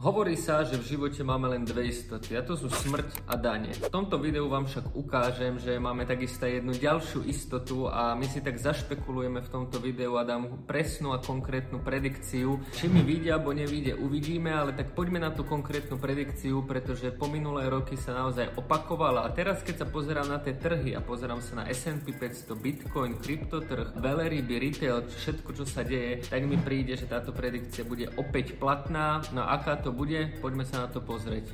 Hovorí sa, že v živote máme len dve istoty a to sú smrť a dane. V tomto videu vám však ukážem, že máme takisto jednu ďalšiu istotu a my si tak zašpekulujeme v tomto videu a dám presnú a konkrétnu predikciu. Či mi vyjde alebo nevyjde, uvidíme, ale tak poďme na tú konkrétnu predikciu, pretože po minulé roky sa naozaj opakovala a teraz keď sa pozerám na tie trhy a pozerám sa na S&P 500, Bitcoin, kryptotrh, veľryby, retail, všetko čo sa deje, tak mi príde, že táto predikcia bude opäť platná. No a aká to to bude, poďme sa na to pozrieť.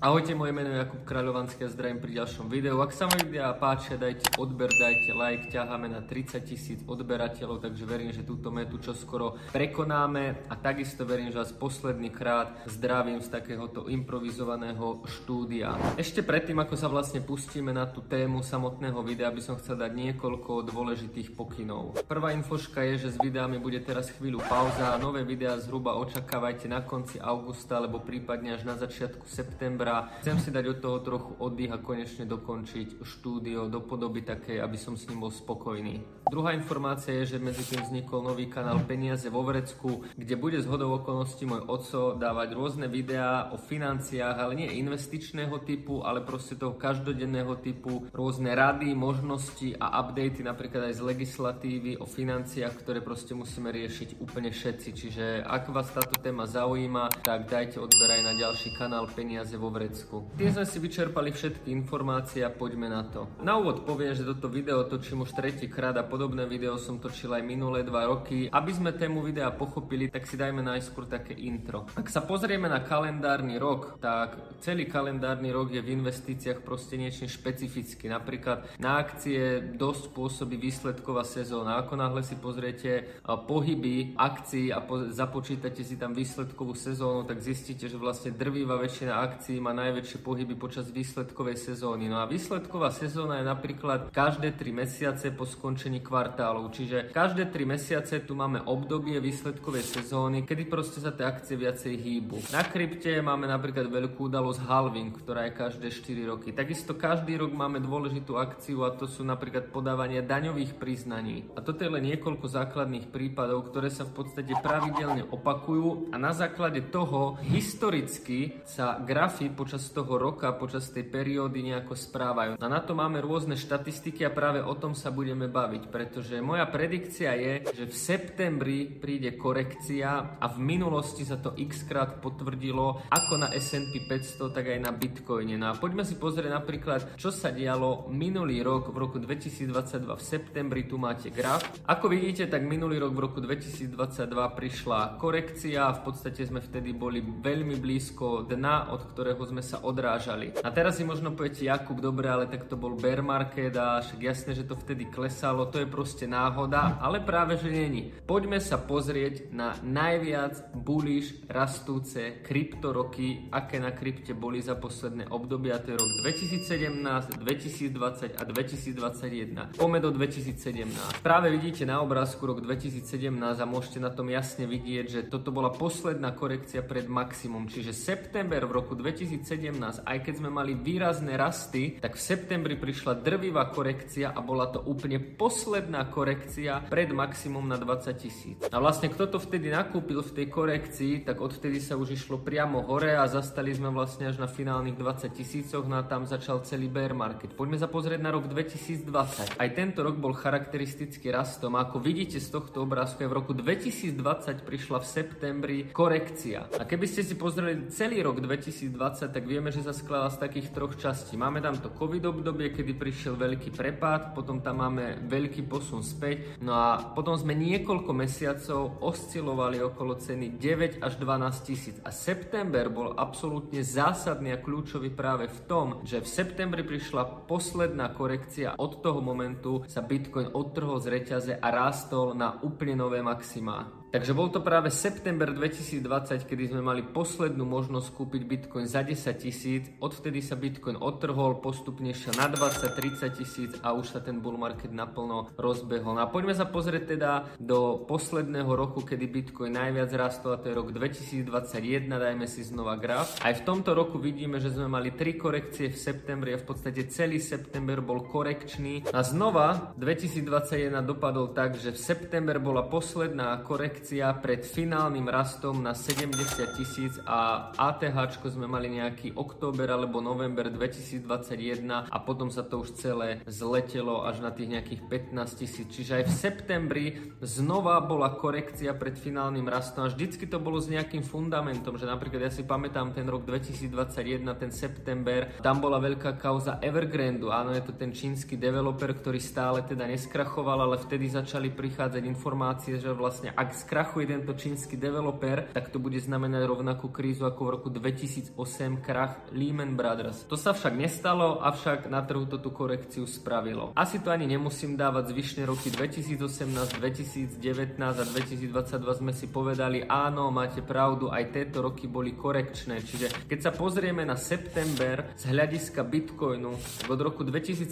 Ahojte, moje meno je Jakub Kráľovanský a zdravím pri ďalšom videu. Ak sa vám videá páčia, dajte odber, dajte like, ťaháme na 30 tisíc odberateľov, takže verím, že túto metu čoskoro prekonáme a takisto verím, že vás posledný krát zdravím z takéhoto improvizovaného štúdia. Ešte predtým, ako sa vlastne pustíme na tú tému samotného videa, by som chcel dať niekoľko dôležitých pokynov. Prvá infoška je, že s videami bude teraz chvíľu pauza a nové videá zhruba očakávajte na konci augusta alebo prípadne až na začiatku septembra večera. Chcem si dať od toho trochu oddych a konečne dokončiť štúdio do podoby takej, aby som s ním bol spokojný. Druhá informácia je, že medzi tým vznikol nový kanál Peniaze vo Vrecku, kde bude z hodou okolností môj oco dávať rôzne videá o financiách, ale nie investičného typu, ale proste toho každodenného typu, rôzne rady, možnosti a updaty napríklad aj z legislatívy o financiách, ktoré proste musíme riešiť úplne všetci. Čiže ak vás táto téma zaujíma, tak dajte odber aj na ďalší kanál Peniaze vo Vrecku Turecku. Tým sme si vyčerpali všetky informácie a poďme na to. Na úvod poviem, že toto video točím už tretíkrát a podobné video som točil aj minulé dva roky. Aby sme tému videa pochopili, tak si dajme najskôr také intro. Ak sa pozrieme na kalendárny rok, tak celý kalendárny rok je v investíciách proste niečo špecificky. Napríklad na akcie dosť pôsobí výsledková sezóna. Ako náhle si pozriete pohyby akcií a po- započítate si tam výsledkovú sezónu, tak zistíte, že vlastne drvivá väčšina akcií má má najväčšie pohyby počas výsledkovej sezóny. No a výsledková sezóna je napríklad každé 3 mesiace po skončení kvartálov. Čiže každé 3 mesiace tu máme obdobie výsledkovej sezóny, kedy proste sa tie akcie viacej hýbu. Na krypte máme napríklad veľkú udalosť halving, ktorá je každé 4 roky. Takisto každý rok máme dôležitú akciu a to sú napríklad podávanie daňových priznaní. A toto je len niekoľko základných prípadov, ktoré sa v podstate pravidelne opakujú a na základe toho historicky sa grafy počas toho roka, počas tej periódy nejako správajú. A na to máme rôzne štatistiky a práve o tom sa budeme baviť, pretože moja predikcia je, že v septembri príde korekcia a v minulosti sa to x krát potvrdilo ako na S&P 500, tak aj na Bitcoine. No a poďme si pozrieť napríklad, čo sa dialo minulý rok v roku 2022 v septembri, tu máte graf. Ako vidíte, tak minulý rok v roku 2022 prišla korekcia, v podstate sme vtedy boli veľmi blízko dna, od ktorého sme sa odrážali. A teraz si možno poviete, Jakub, dobre, ale tak to bol bear market a však jasné, že to vtedy klesalo, to je proste náhoda, ale práve, že není. Poďme sa pozrieť na najviac bullish rastúce kryptoroky, aké na krypte boli za posledné obdobia, to je rok 2017, 2020 a 2021. Poďme do 2017. Práve vidíte na obrázku rok 2017 a môžete na tom jasne vidieť, že toto bola posledná korekcia pred maximum, čiže september v roku 2017 2017, aj keď sme mali výrazné rasty, tak v septembri prišla drvivá korekcia a bola to úplne posledná korekcia pred maximum na 20 tisíc. A vlastne kto to vtedy nakúpil v tej korekcii, tak odvtedy sa už išlo priamo hore a zastali sme vlastne až na finálnych 20 tisícoch, no a tam začal celý bear market. Poďme sa pozrieť na rok 2020. Aj tento rok bol charakteristický rastom a ako vidíte z tohto obrázku, aj v roku 2020 prišla v septembri korekcia. A keby ste si pozreli celý rok 2020, tak vieme, že sa skladá z takých troch častí. Máme tam to covid obdobie, kedy prišiel veľký prepad, potom tam máme veľký posun späť, no a potom sme niekoľko mesiacov oscilovali okolo ceny 9 až 12 tisíc. A september bol absolútne zásadný a kľúčový práve v tom, že v septembri prišla posledná korekcia, od toho momentu sa Bitcoin odtrhol z reťaze a rástol na úplne nové maximá. Takže bol to práve september 2020, kedy sme mali poslednú možnosť kúpiť Bitcoin za 10 tisíc. Odvtedy sa Bitcoin otrhol, postupne šiel na 20-30 tisíc a už sa ten bull market naplno rozbehol. No a poďme sa pozrieť teda do posledného roku, kedy Bitcoin najviac rastol, a to je rok 2021, dajme si znova graf. Aj v tomto roku vidíme, že sme mali tri korekcie v septembri a v podstate celý september bol korekčný. A znova 2021 dopadol tak, že v september bola posledná korekcia pred finálnym rastom na 70 tisíc a ATH sme mali nejaký október alebo november 2021 a potom sa to už celé zletelo až na tých nejakých 15 tisíc. Čiže aj v septembri znova bola korekcia pred finálnym rastom a vždycky to bolo s nejakým fundamentom, že napríklad ja si pamätám ten rok 2021, ten september, tam bola veľká kauza Evergrandu, áno, je to ten čínsky developer, ktorý stále teda neskrachoval, ale vtedy začali prichádzať informácie, že vlastne ak skrachuje tento čínsky developer, tak to bude znamenať rovnakú krízu ako v roku 2008 krach Lehman Brothers. To sa však nestalo, avšak na trhu to tú korekciu spravilo. Asi to ani nemusím dávať zvyšné roky 2018, 2019 a 2022 sme si povedali, áno, máte pravdu, aj tieto roky boli korekčné. Čiže keď sa pozrieme na september z hľadiska Bitcoinu, od roku 2017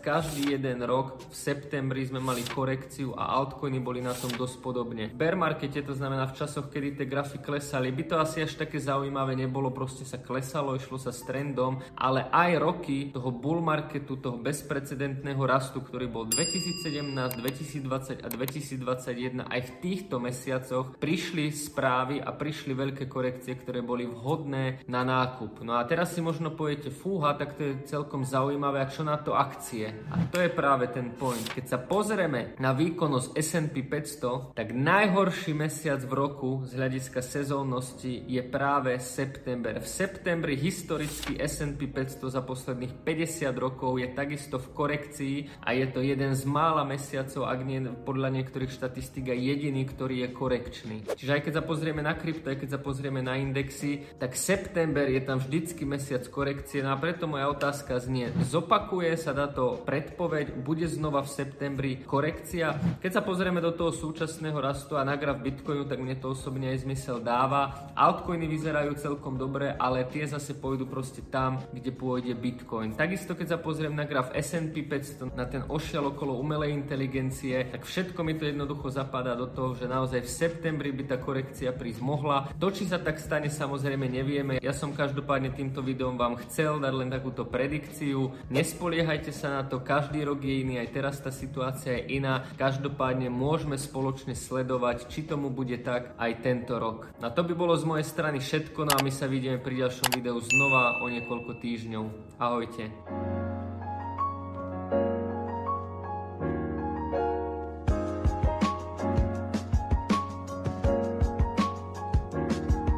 každý jeden rok v septembri sme mali korekciu a altcoiny boli na tom dosť podobne. Bear markete, to znamená v časoch, kedy tie grafy klesali, by to asi až také zaujímavé nebolo, proste sa klesalo, išlo sa s trendom, ale aj roky toho bull marketu, toho bezprecedentného rastu, ktorý bol 2017, 2020 a 2021, aj v týchto mesiacoch prišli správy a prišli veľké korekcie, ktoré boli vhodné na nákup. No a teraz si možno poviete, fúha, tak to je celkom zaujímavé, a čo na to akcie? A to je práve ten point. Keď sa pozrieme na výkonnosť S&P 500, tak najhorší mesiac v roku z hľadiska sezónnosti je práve september. V septembri historicky S&P 500 za posledných 50 rokov je takisto v korekcii a je to jeden z mála mesiacov, ak nie podľa niektorých štatistík aj jediný, ktorý je korekčný. Čiže aj keď sa pozrieme na krypto, aj keď sa pozrieme na indexy, tak september je tam vždycky mesiac korekcie. No a preto moja otázka znie, zopakuje sa táto predpoveď, bude znova v septembri korekcia? Keď sa pozrieme do toho súčasného rastu a na graf Bitcoinu, tak mne to osobne aj zmysel dáva. Altcoiny vyzerajú celkom dobre, ale tie zase pôjdu proste tam, kde pôjde Bitcoin. Takisto keď sa pozriem na graf S&P 500, na ten ošial okolo umelej inteligencie, tak všetko mi to jednoducho zapadá do toho, že naozaj v septembri by tá korekcia prísť mohla. To, či sa tak stane, samozrejme nevieme. Ja som každopádne týmto videom vám chcel dať len takúto predikciu. Nespoliehajte sa na to, každý rok je iný, aj teraz tá situácia je iná. Každopádne môžeme spoločne sledovať, či tomu bude tak aj tento rok. Na to by bolo z mojej strany všetko, no a my sa vidíme pri ďalšom videu znova o niekoľko týždňov. Ahojte.